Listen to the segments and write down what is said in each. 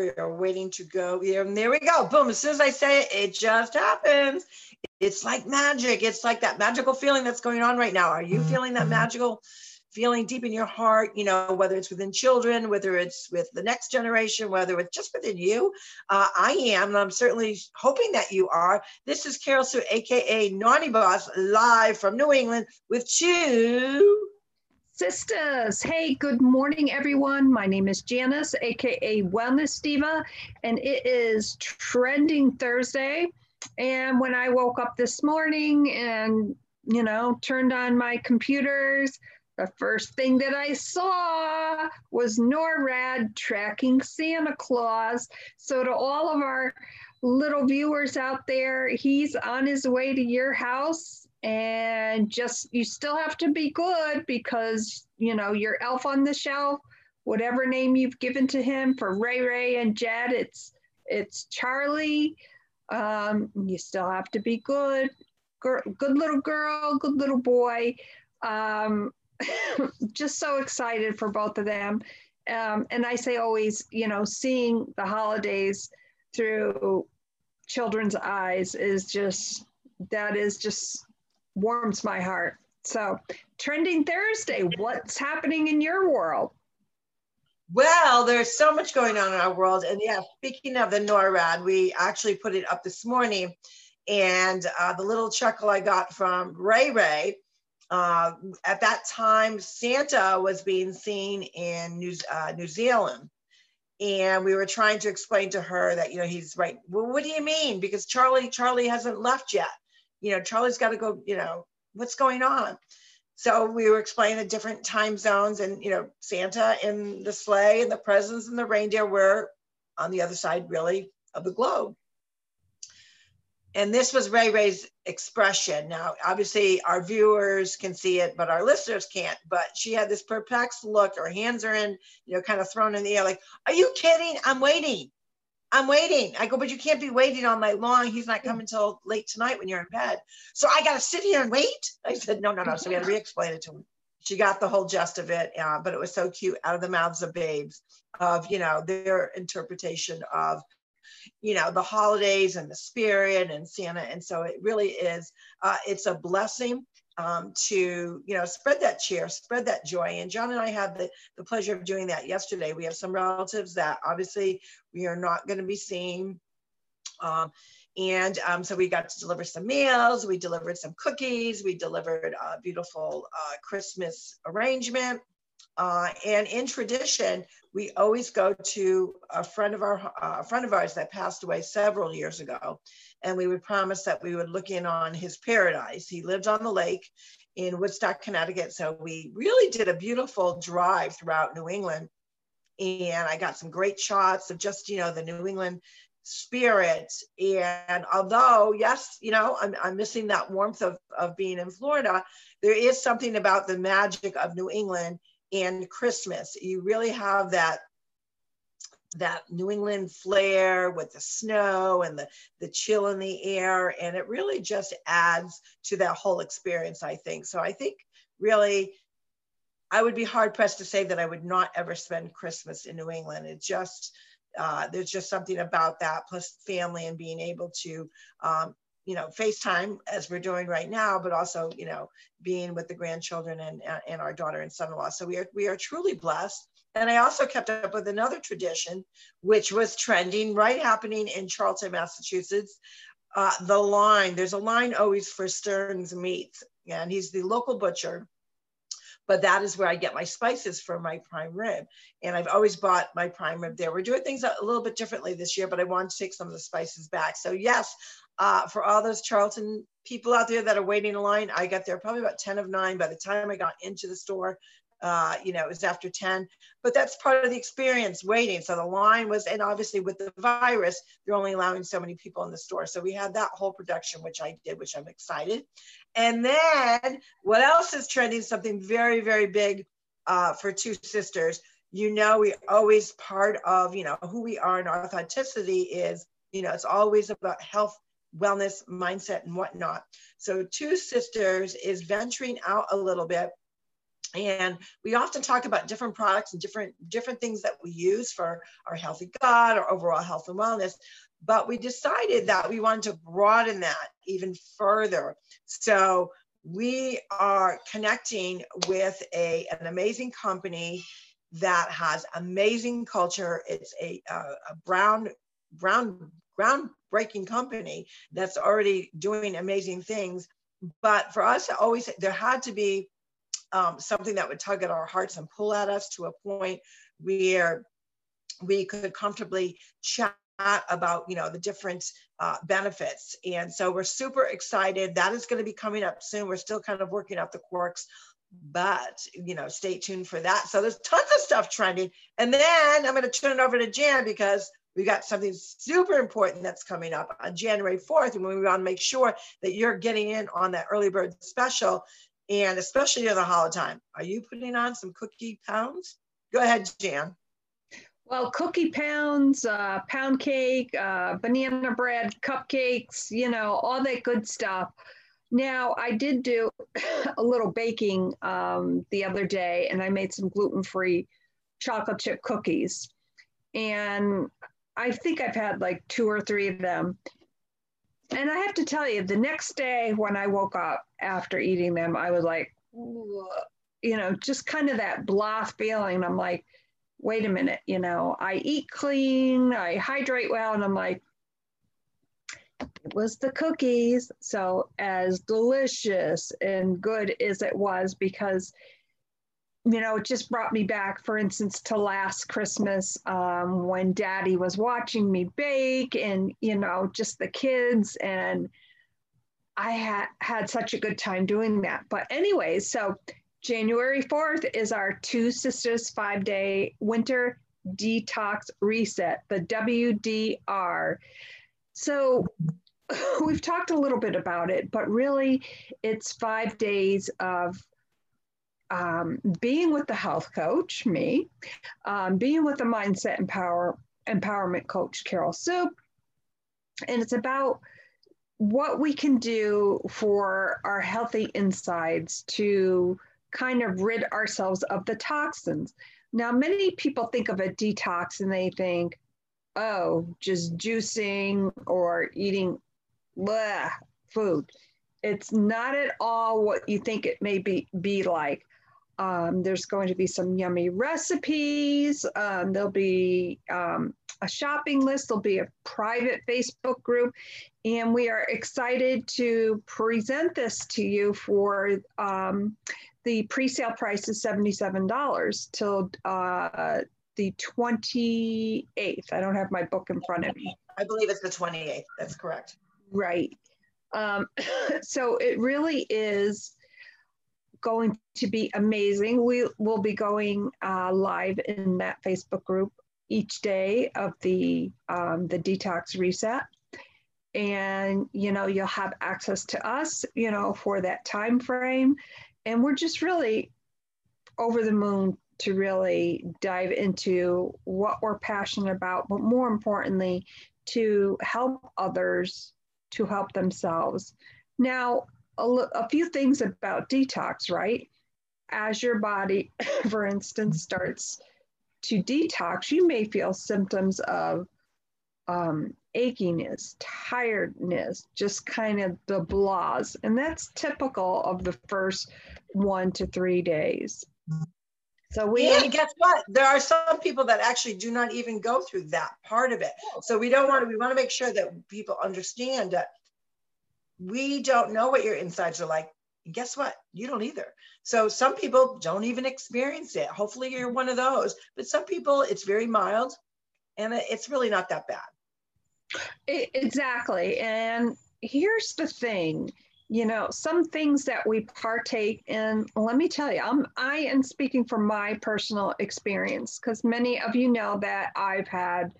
are waiting to go. And there we go. Boom. As soon as I say it, it just happens. It's like magic. It's like that magical feeling that's going on right now. Are you feeling that magical feeling deep in your heart, you know, whether it's within children, whether it's with the next generation, whether it's just within you. Uh, I am, and I'm certainly hoping that you are. This is Carol Sue, AKA Naughty Boss, live from New England with two sisters. Hey, good morning, everyone. My name is Janice, aka Wellness Diva, and it is Trending Thursday. And when I woke up this morning and you know, turned on my computers, the first thing that I saw was NORAD tracking Santa Claus. So, to all of our little viewers out there, he's on his way to your house. And just, you still have to be good because, you know, your elf on the shelf, whatever name you've given to him for Ray Ray and Jed, it's, it's Charlie. Um, you still have to be good. Girl, good little girl, good little boy. Um, just so excited for both of them. Um, and I say always, you know, seeing the holidays through children's eyes is just, that is just warms my heart. So, trending Thursday, what's happening in your world? Well, there's so much going on in our world. And yeah, speaking of the NORAD, we actually put it up this morning. And uh, the little chuckle I got from Ray Ray uh, at that time, Santa was being seen in New, uh, New Zealand. And we were trying to explain to her that, you know, he's right. Well, what do you mean? Because Charlie, Charlie hasn't left yet. You know, Charlie's got to go, you know, what's going on? So we were explaining the different time zones and, you know, Santa and the sleigh and the presents and the reindeer were on the other side, really, of the globe and this was Ray Ray's expression. Now, obviously, our viewers can see it, but our listeners can't. But she had this perplexed look. Her hands are in, you know, kind of thrown in the air, like, "Are you kidding? I'm waiting. I'm waiting." I go, "But you can't be waiting all night long. He's not coming till late tonight when you're in bed. So I got to sit here and wait." I said, "No, no, no." So we had to re-explain it to him. She got the whole gist of it, uh, but it was so cute out of the mouths of babes of you know their interpretation of you know the holidays and the spirit and santa and so it really is uh, it's a blessing um, to you know spread that cheer spread that joy. And john and i had the, the pleasure of doing that yesterday. We have some relatives that obviously we are not going to be seeing. Um, and um, so we got to deliver some meals we delivered some cookies we delivered a beautiful uh, christmas arrangement uh, and in tradition, we always go to a friend of our uh, a friend of ours that passed away several years ago, and we would promise that we would look in on his paradise. He lived on the lake in Woodstock, Connecticut, so we really did a beautiful drive throughout New England, and I got some great shots of just you know the New England spirit. And although, yes, you know, I'm, I'm missing that warmth of, of being in Florida, there is something about the magic of New England and Christmas. You really have that that New England flair with the snow and the, the chill in the air. And it really just adds to that whole experience, I think. So I think really, I would be hard pressed to say that I would not ever spend Christmas in New England. It just, uh, there's just something about that, plus family and being able to um, you know, FaceTime as we're doing right now, but also, you know, being with the grandchildren and, and our daughter and son-in-law. So we are, we are truly blessed. And I also kept up with another tradition, which was trending, right happening in Charlton, Massachusetts. Uh, the line, there's a line always for Stern's Meats, and he's the local butcher but that is where I get my spices for my prime rib. And I've always bought my prime rib there. We're doing things a little bit differently this year, but I want to take some of the spices back. So yes, uh, for all those Charlton people out there that are waiting in line, I got there probably about 10 of nine. By the time I got into the store, uh, you know, it was after 10, but that's part of the experience waiting. So the line was, and obviously with the virus, they're only allowing so many people in the store. So we had that whole production, which I did, which I'm excited. And then what else is trending? Something very, very big uh, for two sisters. You know, we always part of, you know, who we are and our authenticity is, you know, it's always about health wellness mindset and whatnot. So Two Sisters is venturing out a little bit. And we often talk about different products and different different things that we use for our healthy gut or overall health and wellness. But we decided that we wanted to broaden that even further. So we are connecting with a, an amazing company that has amazing culture. It's a, a, a brown brown groundbreaking company that's already doing amazing things. But for us always there had to be um, something that would tug at our hearts and pull at us to a point where we could comfortably chat about you know the different uh, benefits. And so we're super excited. That is going to be coming up soon. We're still kind of working out the quirks but you know stay tuned for that. So there's tons of stuff trending. And then i'm going to turn it over to jan because we got something super important that's coming up on january 4th and we want to make sure that you're getting in on that early bird special and especially near the holiday time. Are you putting on some cookie pounds? Go ahead, Jan. Well, cookie pounds, uh, pound cake, uh, banana bread, cupcakes, you know, all that good stuff. Now, I did do a little baking um, the other day and I made some gluten free chocolate chip cookies. And I think I've had like two or three of them. And I have to tell you, the next day when I woke up after eating them, I was like, you know, just kind of that blah feeling. I'm like, wait a minute, you know, I eat clean, I hydrate well, and I'm like, it was the cookies. So, as delicious and good as it was, because you know, it just brought me back, for instance, to last Christmas um, when daddy was watching me bake and, you know, just the kids. And I had had such a good time doing that. But, anyways, so January 4th is our Two Sisters five day winter detox reset, the WDR. So, we've talked a little bit about it, but really it's five days of um, being with the health coach, me, um, being with the mindset empower empowerment coach, Carol Sue, and it's about what we can do for our healthy insides to kind of rid ourselves of the toxins. Now, many people think of a detox and they think, oh, just juicing or eating bleh, food. It's not at all what you think it may be, be like. Um, there's going to be some yummy recipes. Um, there'll be um, a shopping list. There'll be a private Facebook group. And we are excited to present this to you for um, the pre sale price is $77 till uh, the 28th. I don't have my book in front of me. I believe it's the 28th. That's correct. Right. Um, so it really is going to be amazing. We will be going uh, live in that Facebook group each day of the um, the detox reset, and you know you'll have access to us, you know, for that time frame, and we're just really over the moon to really dive into what we're passionate about, but more importantly, to help others to help themselves. Now, a, a few things about detox, right? As your body, for instance, starts to detox, you may feel symptoms of um, achiness, tiredness, just kind of the blahs. And that's typical of the first one to three days. So we and guess what? There are some people that actually do not even go through that part of it. So we don't want to. We want to make sure that people understand that we don't know what your insides are like. And guess what? You don't either. So some people don't even experience it. Hopefully you're one of those. But some people, it's very mild and it's really not that bad. Exactly. And here's the thing you know some things that we partake in let me tell you i'm i am speaking from my personal experience because many of you know that i've had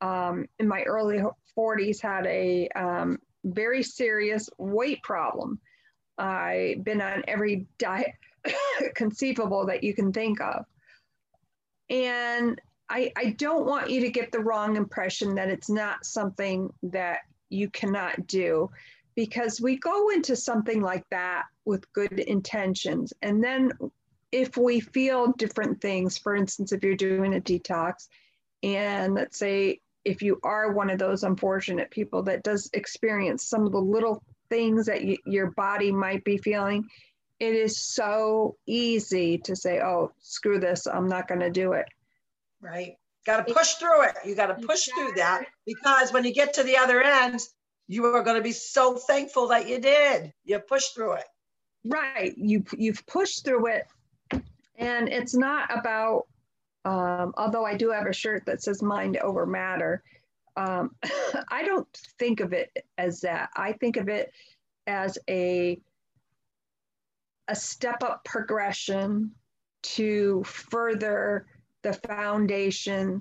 um, in my early 40s had a um, very serious weight problem. I've been on every diet conceivable that you can think of. And I, I don't want you to get the wrong impression that it's not something that you cannot do because we go into something like that with good intentions and then if we feel different things, for instance, if you're doing a detox, and let's say if you are one of those unfortunate people that does experience some of the little things that you, your body might be feeling, it is so easy to say, oh, screw this, I'm not going to do it. Right. Got to push through it. You got to push through that because when you get to the other end, you are going to be so thankful that you did. You pushed through it. Right. You you've pushed through it, and it's not about. Um, although I do have a shirt that says "Mind over Matter," um, I don't think of it as that. I think of it as a a step up progression to further the foundation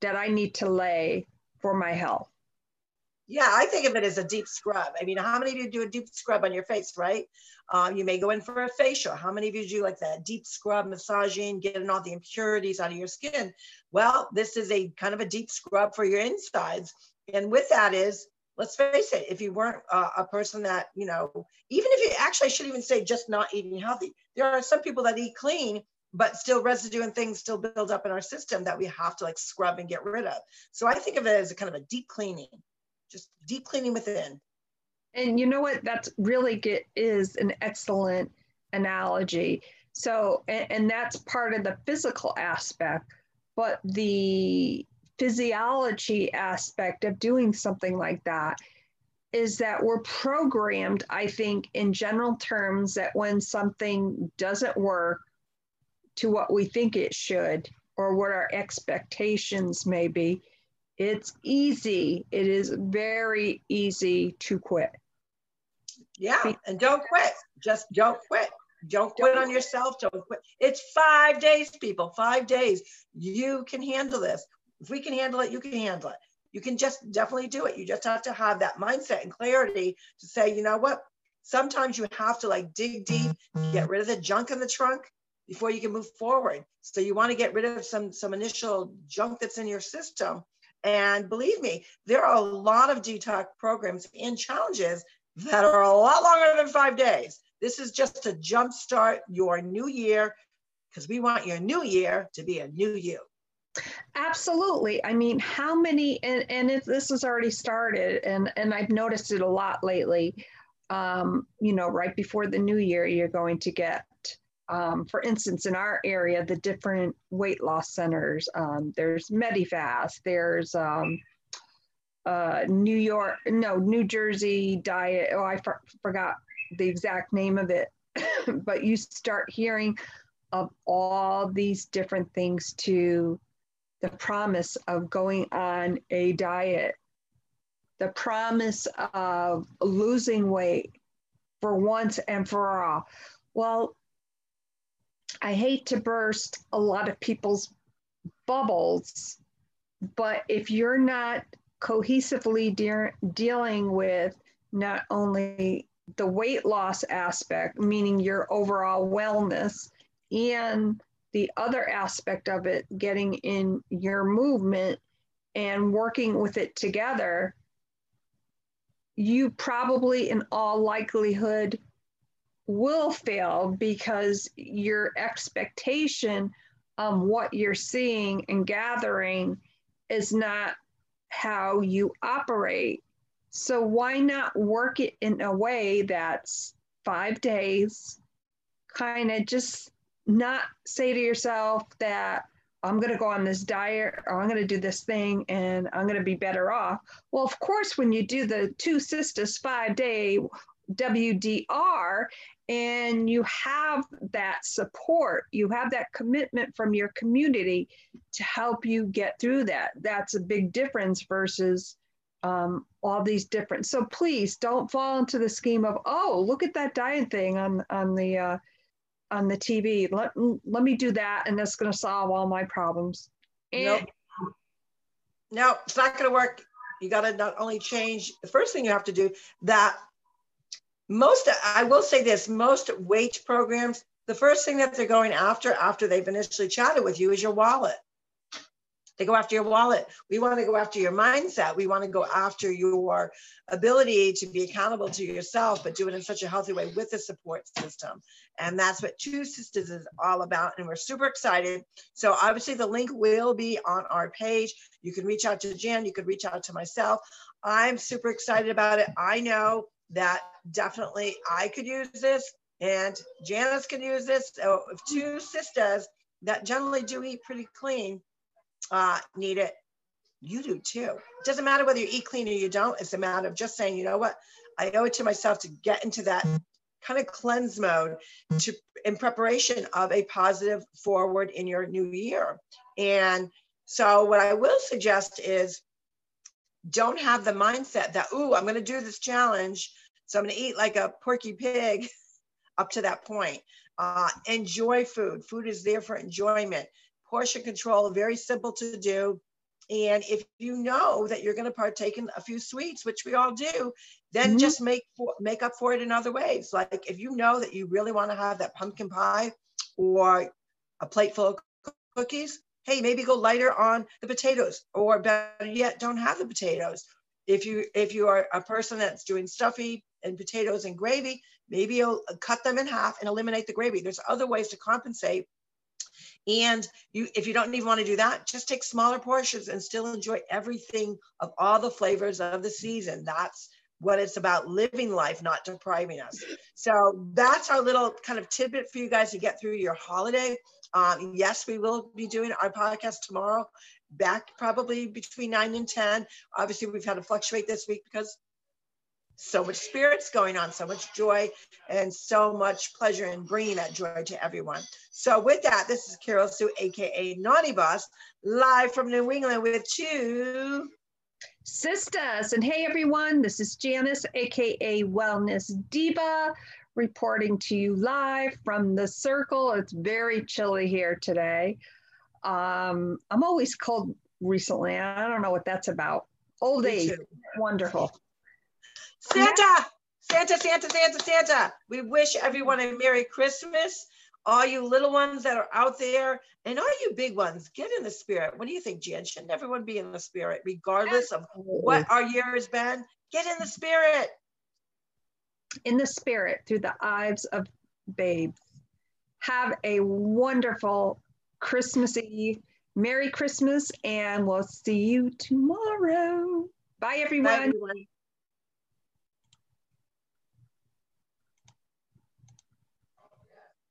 that I need to lay for my health. Yeah, I think of it as a deep scrub. I mean, how many of you do a deep scrub on your face, right? Um, you may go in for a facial. How many of you do like that deep scrub, massaging, getting all the impurities out of your skin? Well, this is a kind of a deep scrub for your insides. And with that is, let's face it, if you weren't uh, a person that, you know, even if you actually, I should even say just not eating healthy, there are some people that eat clean but still residue and things still build up in our system that we have to like scrub and get rid of. So I think of it as a kind of a deep cleaning, just deep cleaning within. And you know what? That's really get, is an excellent analogy. So, and, and that's part of the physical aspect, but the physiology aspect of doing something like that is that we're programmed, I think, in general terms, that when something doesn't work, to what we think it should or what our expectations may be, it's easy. It is very easy to quit. Yeah, and don't quit. Just don't quit. Don't quit on yourself. Don't quit. It's five days, people. Five days. You can handle this. If we can handle it, you can handle it. You can just definitely do it. You just have to have that mindset and clarity to say, you know what? Sometimes you have to like dig deep, get rid of the junk in the trunk, before you can move forward. So you want to get rid of some some initial junk that's in your system. And believe me, there are a lot of detox programs and challenges that are a lot longer than five days. This is just to jumpstart your new year because we want your new year to be a new you. Absolutely. I mean, how many, and, and if this has already started, and, and I've noticed it a lot lately, um, you know, right before the new year, you're going to get um, for instance, in our area, the different weight loss centers, um, there's Medifast, there's um, uh, New York, no, New Jersey Diet. Oh, I for, forgot the exact name of it. but you start hearing of all these different things to the promise of going on a diet, the promise of losing weight for once and for all. Well, I hate to burst a lot of people's bubbles, but if you're not cohesively de- dealing with not only the weight loss aspect, meaning your overall wellness, and the other aspect of it, getting in your movement and working with it together, you probably, in all likelihood, will fail because your expectation of what you're seeing and gathering is not how you operate. So, why not work it in a way that's five days, kind of just not say to yourself that I'm going to go on this diet or I'm going to do this thing and I'm going to be better off. Well, of course, when you do the two sisters five day WDR and you have that support, you have that commitment from your community to help you get through that. That's a big difference versus um, all these different. So please don't fall into the scheme of, oh, look at that diet thing on on the uh, on the TV. Let let me do that, and that's going to solve all my problems. And, nope. No, it's not going to work. You got to not only change the first thing you have to do that most i will say this most weight programs the first thing that they're going after after they've initially chatted with you is your wallet They go after your wallet. We want to go after your mindset. We want to go after your ability to be accountable to yourself, but do it in such a healthy way with a support system. And that's what Two Sisters is all about. And we're super excited. So obviously the link will be on our page. You can reach out to Jan, you could reach out to myself. I'm super excited about it. I know that definitely I could use this and Janice can use this. So if two sisters that generally do eat pretty clean uh, need it, you do too. It doesn't matter whether you eat clean or you don't. It's a matter of just saying, you know what, I owe it to myself to get into that kind of cleanse mode to in preparation of a positive forward in your new year. And so what I will suggest is don't have the mindset that, ooh, I'm going to do this challenge. So I'm going to eat like a porky pig up to that point. Uh, enjoy food. Food is there for enjoyment. Portion control, very simple to do. And if you know that you're going to partake in a few sweets, which we all do, then mm-hmm. just make for, make up for it in other ways. Like if you know that you really want to have that pumpkin pie or a plate full of cookies, hey, maybe go lighter on the potatoes, or better yet, don't have the potatoes. If you if you are a person that's doing stuffy and potatoes and gravy, maybe you'll cut them in half and eliminate the gravy. There's other ways to compensate. And you, if you don't even want to do that, just take smaller portions and still enjoy everything of all the flavors of the season. That's what it's about living life, not depriving us. So that's our little kind of tidbit for you guys to get through your holiday. Um, yes, we will be doing our podcast tomorrow, back probably between nine and 10. Obviously, we've had to fluctuate this week because so much spirits going on, so much joy, and so much pleasure in bringing that joy to everyone. So, with that, this is Carol Sue, aka Naughty Boss, live from New England with two sisters. And hey, everyone, this is Janice, aka Wellness Diva, reporting to you live from the circle. It's very chilly here today. Um, I'm always cold recently. I don't know what that's about. Old age, wonderful. Santa, Santa, Santa, Santa, Santa. We wish everyone a Merry Christmas. All you little ones that are out there, and all you big ones, get in the spirit. What do you think, Jen? Shouldn't everyone be in the spirit, regardless of what our year has been? Get in the spirit. In the spirit through the eyes of babes. Have a wonderful Christmas Eve. Merry Christmas, and we'll see you tomorrow. Bye, everyone. Bye, everyone.